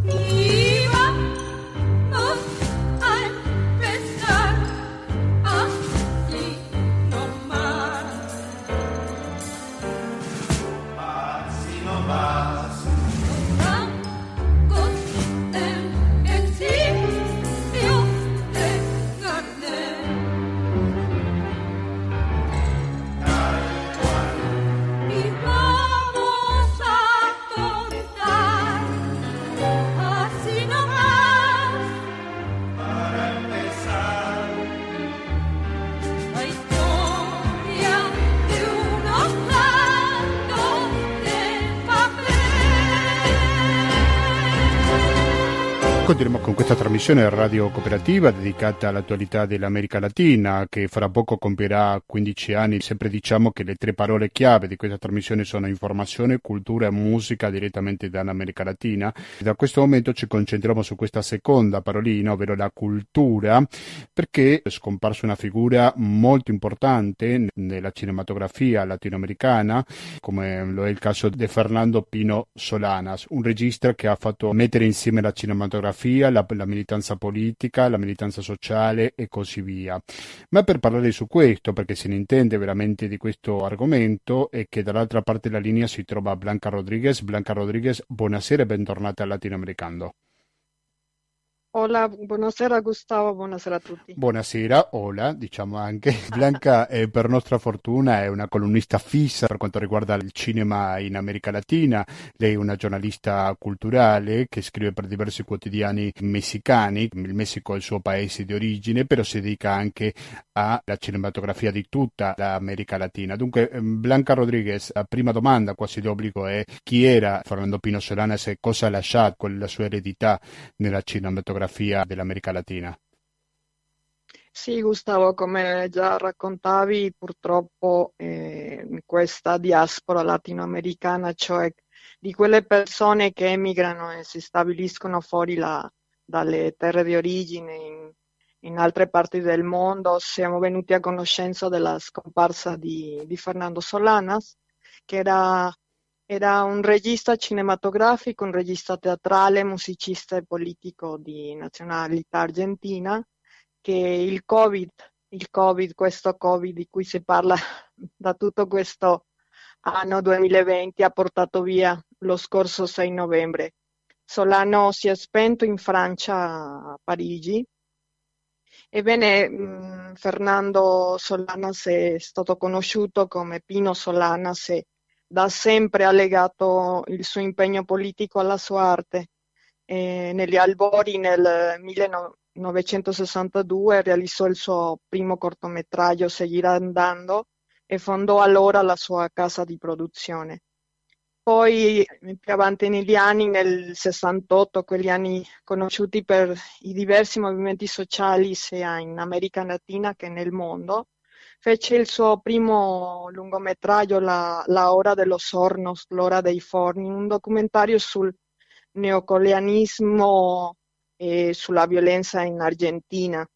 Continuiamo con questa trasmissione radio cooperativa dedicata all'attualità dell'America Latina che fra poco compierà 15 anni. Sempre diciamo che le tre parole chiave di questa trasmissione sono informazione, cultura e musica direttamente dall'America Latina. Da questo momento ci concentriamo su questa seconda parolina, ovvero la cultura, perché è scomparsa una figura molto importante nella cinematografia latinoamericana, come lo è il caso di Fernando Pino Solanas, un regista che ha fatto mettere insieme la cinematografia demografia, la, la militanza politica, la militanza sociale e così via. Ma per parlare su questo, perché se ne intende veramente di questo argomento, è che dall'altra parte della linea si trova Blanca Rodriguez. Blanca Rodriguez, buonasera e bentornata al Latinoamericano. Hola, buonasera Gustavo, buonasera a tutti. Buonasera, hola, diciamo anche. *laughs* Blanca, eh, per nostra fortuna, è una columnista fissa per quanto riguarda il cinema in America Latina. Lei è una giornalista culturale che scrive per diversi quotidiani messicani. Il Messico è il suo paese di origine, però si dedica anche alla cinematografia di tutta l'America Latina. Dunque, ehm, Blanca Rodriguez, la prima domanda quasi d'obbligo è chi era Fernando Pino Solanas e cosa ha lasciato con la sua eredità nella cinematografia geografia dell'America Latina. Sì, Gustavo, come già raccontavi, purtroppo eh, questa diaspora latinoamericana, cioè di quelle persone che emigrano e si stabiliscono fuori la, dalle terre di origine in, in, altre parti del mondo, siamo venuti a conoscenza della scomparsa di, di Fernando Solanas, che era era un regista cinematografico, un regista teatrale, musicista e politico di nazionalità argentina che il Covid il Covid, questo Covid di cui si parla *laughs* da tutto questo anno 2020 ha portato via lo scorso 6 novembre. Solano si è spento in Francia, a Parigi. Ebbene, mh, Fernando Solanas è stato conosciuto come Pino Solanas e da sempre ha legato il suo impegno politico alla sua arte. E negli albori nel 1962 realizzò il suo primo cortometraggio Seguirà andando e fondò allora la sua casa di produzione. Poi più avanti negli anni, nel 68, quegli anni conosciuti per i diversi movimenti sociali sia in America Latina che nel mondo, fece il suo primo lungometraggio, La, la Ora dello Hornos, L'Ora dei Forni, un documentario sul neocolonialismo e sulla violenza in Argentina.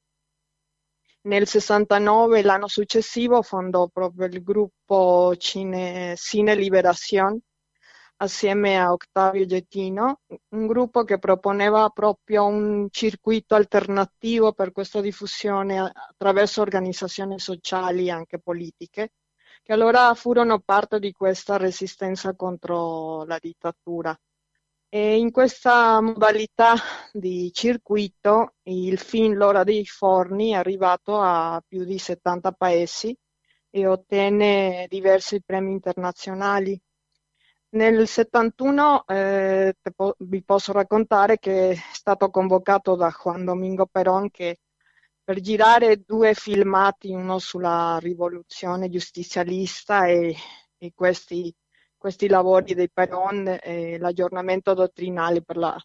Nel 69, l'anno successivo, fondò proprio il gruppo Cine, Cine Liberación assieme a Octavio Gettino, un gruppo che proponeva proprio un circuito alternativo per questa diffusione attraverso organizzazioni sociali e anche politiche, che allora furono parte di questa resistenza contro la dittatura. E in questa modalità di circuito il film L'ora dei forni è arrivato a più di 70 paesi e ottenne diversi premi internazionali. Nel 71 eh, po- vi posso raccontare che è stato convocato da Juan Domingo Perón che per girare due filmati, uno sulla rivoluzione giustizialista e, e questi questi lavori dei Peron e l'aggiornamento dottrinale per la,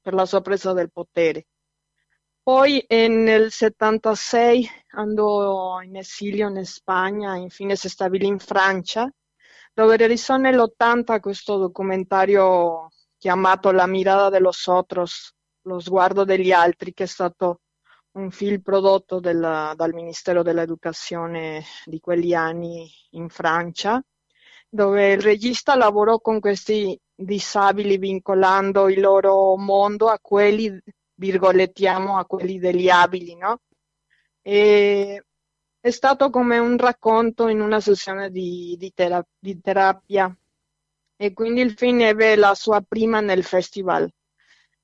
per la sua presa del potere. Poi eh, nel 76 andò in esilio in Spagna, infine si stabilì in Francia, dove realizzò nell'80 questo documentario chiamato La mirada de los otros, lo sguardo degli altri, che è stato un film prodotto della, dal Ministero dell'Educazione di quegli anni in Francia dove il regista lavorò con questi disabili vincolando il loro mondo a quelli, virgolettiamo, a quelli degli abili, no? E è stato come un racconto in una sessione di, di, terapia, di terapia e quindi il film ebbe la sua prima nel Festival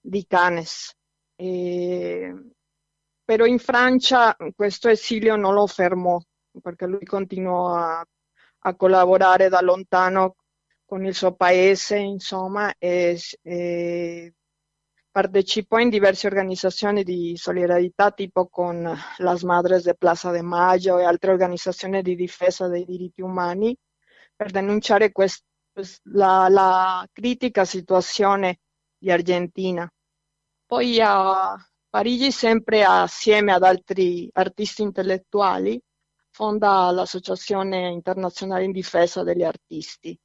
di Cannes. E... Però in Francia questo esilio non lo fermò perché lui continuò a a collaborare da lontano con il suo paese, insomma, e, e partecipò in diverse organizzazioni di solidarietà, tipo con Las Madres de Plaza de Mayo e altre organizzazioni di difesa dei diritti umani, per denunciare quest- la, la critica situazione di Argentina. Poi a Parigi, sempre assieme ad altri artisti intellettuali, fonda l'Associazione Internazionale in Difesa degli Artisti.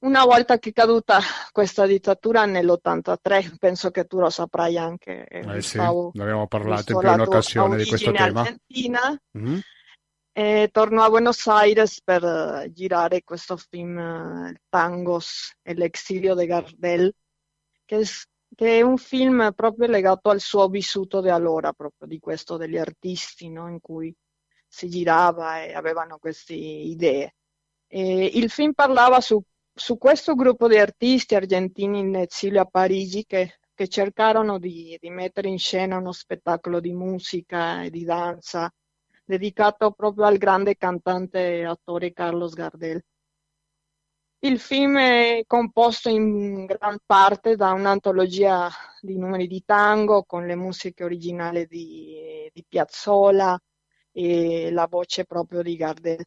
Una volta che è caduta *laughs* questa dittatura nell'83, penso che tu lo saprai anche, eh, eh sì, ne abbiamo parlato in più un'occasione di questo tema. Argentina, mm-hmm. e tornò a Buenos Aires per uh, girare questo film uh, Tangos e l'exilio di Gardel, che, che, è un film proprio legato al suo vissuto di allora, proprio di questo degli artisti, no? in cui si girava e avevano queste idee. E il film parlava su, su, questo gruppo di artisti argentini in esilio a Parigi che, che cercarono di, di, mettere in scena uno spettacolo di musica e di danza dedicato proprio al grande cantante e attore Carlos Gardel. Il film è composto in gran parte da un'antologia di numeri di tango con le musiche originali di, di Piazzolla, e la voce proprio di Gardel.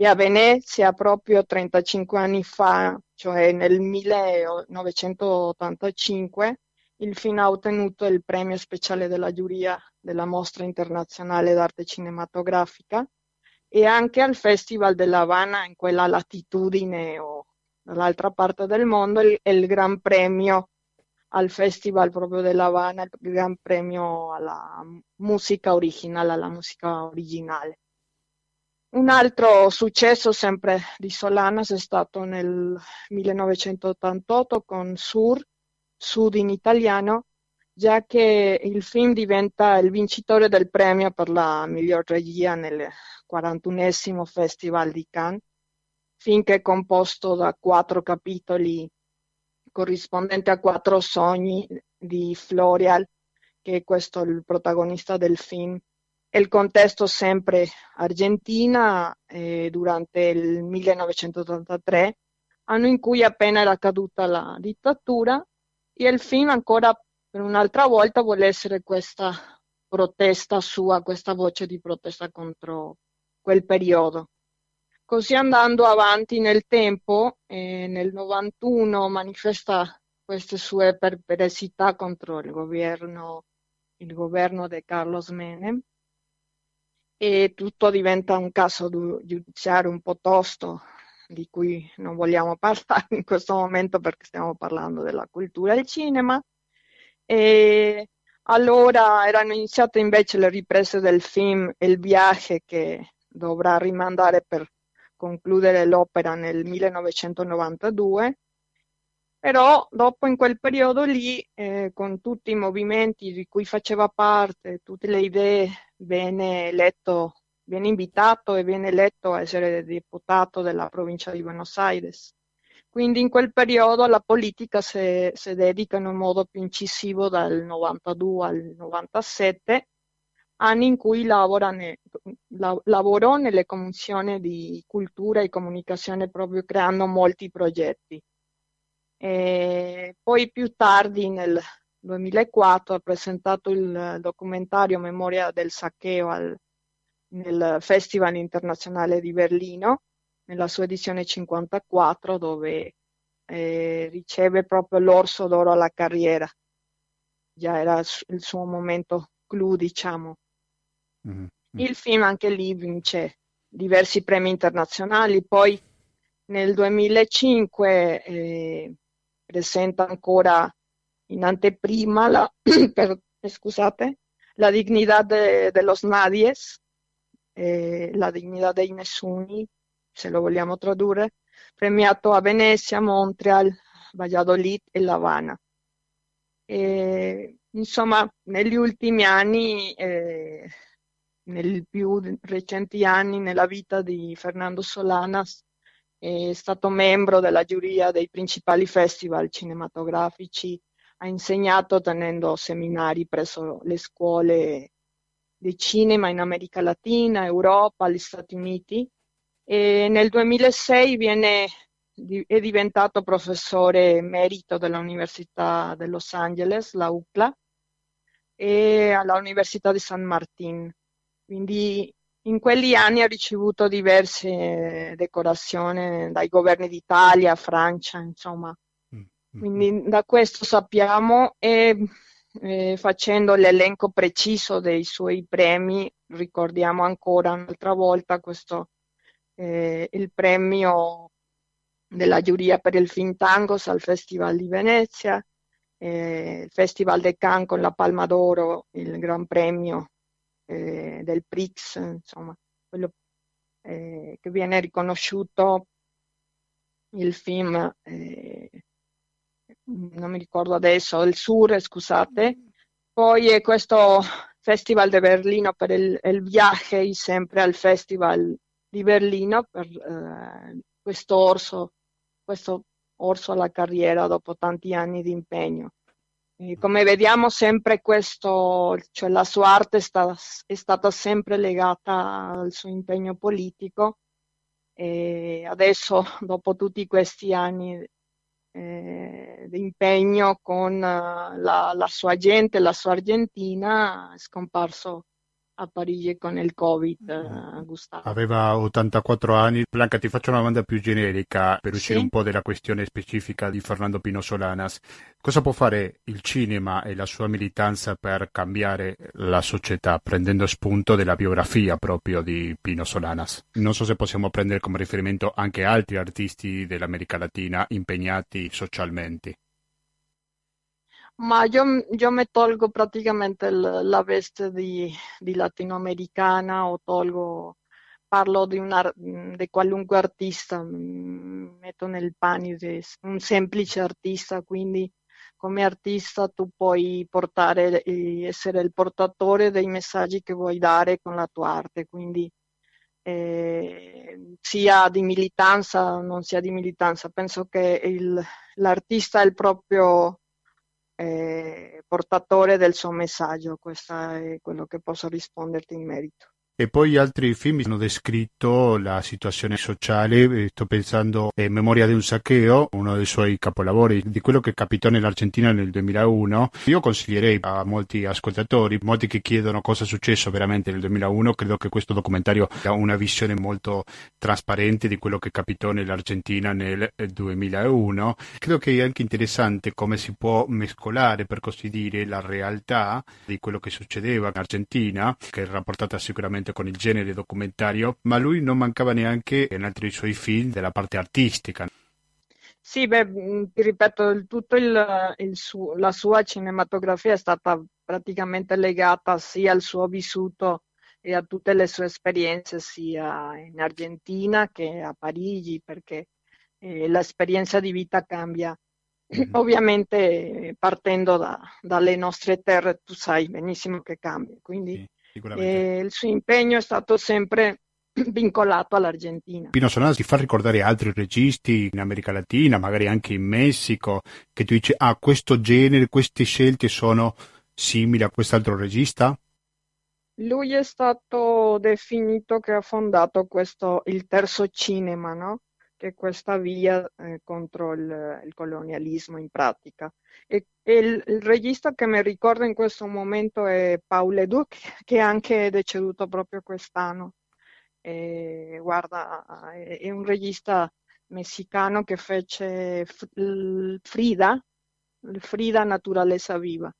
E a Venezia, proprio 35 anni fa, cioè nel 1985, il film ha ottenuto il premio speciale della giuria della Mostra Internazionale d'Arte Cinematografica e anche al Festival della Habana, in quella latitudine o dall'altra parte del mondo, il, il Gran Premio al Festival proprio della Habana, il Gran Premio alla musica originale, alla musica originale. Un altro successo sempre di Solanas è stato nel 1988 con Sur, Sud in italiano, già che il film diventa il vincitore del premio per la miglior regia nel 41 Festival di Cannes, film che è composto da quattro capitoli corrispondenti a quattro sogni di Florial, che è questo il protagonista del film. Il contesto sempre Argentina eh, durante il 1983, anno in cui appena era caduta la dittatura, e il film ancora per un'altra volta vuole essere questa protesta sua, questa voce di protesta contro quel periodo. Così andando avanti nel tempo, eh, nel 91 manifesta queste sue perplessità contro il governo, il governo di Carlos Menem e tutto diventa un caso giudiziario un po' tosto di cui non vogliamo *laughs* parlare in questo momento perché stiamo parlando della cultura del cinema. E allora erano iniziate invece le riprese del film Il viaggio che dovrà rimandare per concludere l'opera nel 1992, però dopo in quel periodo lì, eh, con tutti i movimenti di cui faceva parte, tutte le idee, viene eletto, viene invitato e viene eletto a essere deputato della provincia di Buenos Aires. Quindi in quel periodo la politica si, si dedica in un modo più incisivo dal 92 al 97 anni in cui lavora ne, la, lavorò nelle commissioni di cultura e comunicazione proprio creando molti progetti. E poi più tardi nel 2004 ha presentato il documentario Memoria del Saccheo al, nel Festival internazionale di Berlino nella sua edizione 54 dove eh, riceve proprio l'orso d'oro alla carriera. Già era il suo momento clou, diciamo. Mm-hmm. Il film anche lì vince diversi premi internazionali, poi nel 2005 eh, presenta ancora in anteprima la, *clears throat* per, scusate, la dignità de, de los nadies, eh, la dignità dei nessuni, se lo vogliamo tradurre, premiato a Venezia, Montreal, Valladolid e La Habana. E, insomma, negli ultimi anni eh, nei più recenti anni nella vita di Fernando Solanas è stato membro della giuria dei principali festival cinematografici, ha insegnato tenendo seminari presso le scuole di cinema in America Latina, Europa, gli Stati Uniti e nel 2006 viene, è diventato professore emerito dell'Università di Los Angeles, la UCLA, e all'Università di San Martín. Quindi in quegli anni ha ricevuto diverse decorazioni dai governi d'Italia, Francia, insomma. Mm, mm, Quindi mm. da questo sappiamo e eh, facendo l'elenco preciso dei suoi premi, ricordiamo ancora un'altra volta questo, eh, il premio della giuria per il film Tangos al Festival di Venezia, eh, il Festival de Cannes con la Palma d'Oro, il Gran Premio eh, del PRIX, insomma, quello eh, che viene riconosciuto il film, eh, non mi ricordo adesso, il Sur, scusate, poi è questo Festival di Berlino per il, il viaggio, sempre al Festival di Berlino per eh, questo orso, questo orso alla carriera dopo tanti anni di impegno. Come vediamo sempre questo, cioè la sua arte sta, è stata sempre legata al suo impegno politico. E adesso *laughs* dopo tutti questi anni eh, di impegno con la, la, sua gente, la sua Argentina, è scomparso a Parigi con il Covid, uh, Gustavo. Aveva 84 anni. Blanca, ti faccio una domanda più generica per uscire sì? un po' dalla questione specifica di Fernando Pino Solanas. Cosa può fare il cinema e la sua militanza per cambiare la società, prendendo spunto dalla biografia proprio di Pino Solanas? Non so se possiamo prendere come riferimento anche altri artisti dell'America Latina impegnati socialmente. Ma io, io mi tolgo praticamente la veste di, di, latinoamericana o tolgo, parlo di, una, di qualunque artista, metto nel panio di un semplice artista, quindi come artista tu puoi portare, essere il portatore dei messaggi che vuoi dare con la tua arte, quindi eh, sia di militanza non sia di militanza, penso che il, l'artista è il proprio eh, portatore del suo messaggio, questo è quello che posso risponderti in merito. E poi altri film hanno descritto la situazione sociale, sto pensando a Memoria di un saccheo, uno dei suoi capolavori, di quello che capitò nell'Argentina nel 2001. Io consiglierei a molti ascoltatori, molti che chiedono cosa è successo veramente nel 2001, credo che questo documentario ha una visione molto trasparente di quello che capitò nell'Argentina nel 2001. Credo che è anche interessante come si può mescolare, per così dire, la realtà di quello che succedeva in Argentina, che è rapportata sicuramente con il genere documentario, ma lui non mancava neanche in altri suoi film della parte artistica. Sì, beh, mm, ti ripeto, tutto il, il su, la sua cinematografia è stata praticamente legata sia al suo vissuto e a tutte le sue esperienze, sia in Argentina che a Parigi, perché eh, l'esperienza di vita cambia. Mm-hmm. *clears throat* Ovviamente partendo da, dalle nostre terre, tu sai benissimo che cambia, quindi sì e il suo impegno è stato sempre *clears throat* vincolato all'Argentina. Pino Solana ti fa ricordare altri registi in America Latina, magari anche in Messico, che tu dici, ah, questo genere, queste scelte sono simili a quest'altro regista? Lui è stato definito che ha fondato questo, il terzo cinema, no? Che questa via eh, contro il, il, colonialismo in pratica. E, e il, il, regista che mi ricordo in questo momento è Paul Duc, *laughs* che è anche deceduto proprio quest'anno. E, guarda, è, è, un regista messicano che fece Frida, Frida Naturaleza Viva.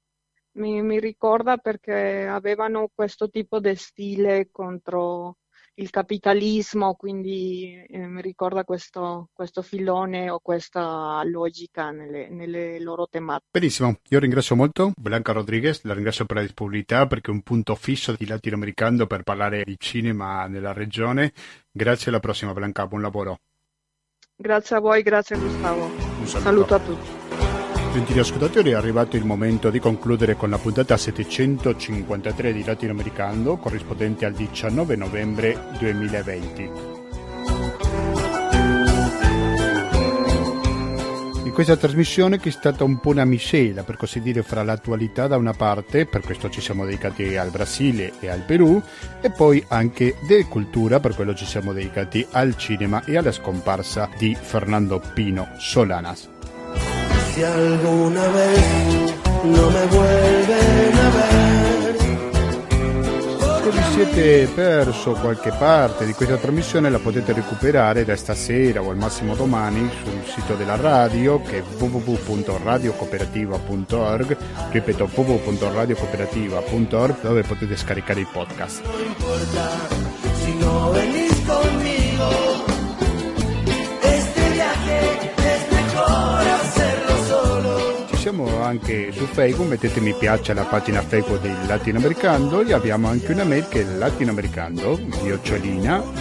Mi, mi ricorda perché avevano questo tipo di stile contro il capitalismo, quindi mi ricorda questo, questo, filone o questa logica nelle, nelle, loro tematiche. Benissimo, io ringrazio molto Blanca Rodriguez, la ringrazio per la disponibilità perché è un punto fisso di latinoamericano per parlare di cinema nella regione. Grazie alla prossima Blanca, buon lavoro. Grazie a voi, grazie Gustavo. Un saluto, saluto a tutti. Gentili ascoltatori, è arrivato il momento di concludere con la puntata 753 di Latinoamericano, corrispondente al 19 novembre 2020. In questa trasmissione che è stata un po' una miscela, per così dire, fra l'attualità da una parte, per questo ci siamo dedicati al Brasile e al Perù, e poi anche di cultura, per quello ci siamo dedicati al cinema e alla scomparsa di Fernando Pino Solanas. Si alguna vez no me vuelven a ver. Se vi siete perso qualche parte di questa trasmissione la potete recuperare da stasera o al massimo domani sul sito della radio che è www.radiocooperativa.org ripeto www.radiocooperativa.org dove potete scaricare i podcast. No importa si no venís conmigo siamo anche su Facebook, mettete mi piace alla pagina Facebook di Latinoamericano e abbiamo anche una mail che è latinoamericano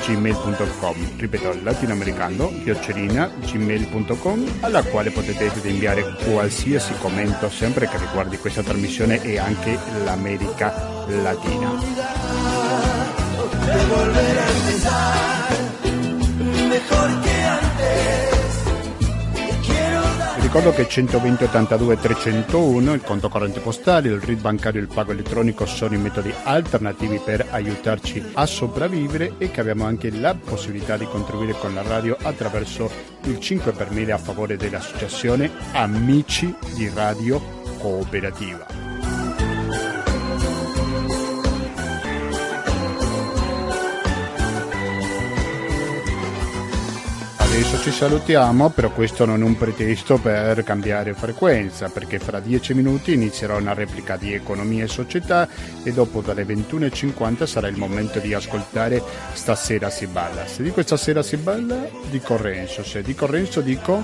gmail.com ripeto latinoamericano gmail.com alla quale potete inviare qualsiasi commento sempre che riguardi questa trasmissione e anche l'America Latina. Ricordo che 120 82 301 il conto corrente postale, il RID bancario e il pago elettronico sono i metodi alternativi per aiutarci a sopravvivere e che abbiamo anche la possibilità di contribuire con la radio attraverso il 5 per 1000 a favore dell'associazione Amici di Radio Cooperativa. Adesso ci salutiamo, però questo non è un pretesto per cambiare frequenza, perché fra dieci minuti inizierà una replica di Economia e Società e dopo dalle 21.50 sarà il momento di ascoltare Stasera si balla. Se dico stasera si balla, dico Renzo, se dico Renzo dico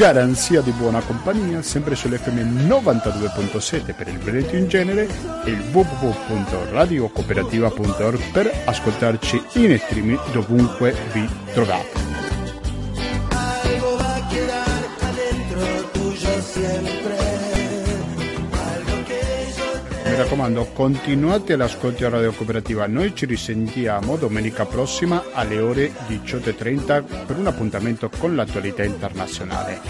garanzia di buona compagnia, sempre sull'FM 92.7 per il Veneto in genere e il www.radiocooperativa.org per ascoltarci in streaming dovunque vi trovate. Raccomando, continuate all'ascolto a Radio Cooperativa. Noi ci risentiamo domenica prossima alle ore 18.30 per un appuntamento con l'attualità internazionale.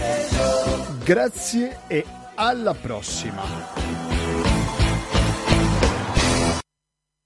Grazie e alla prossima!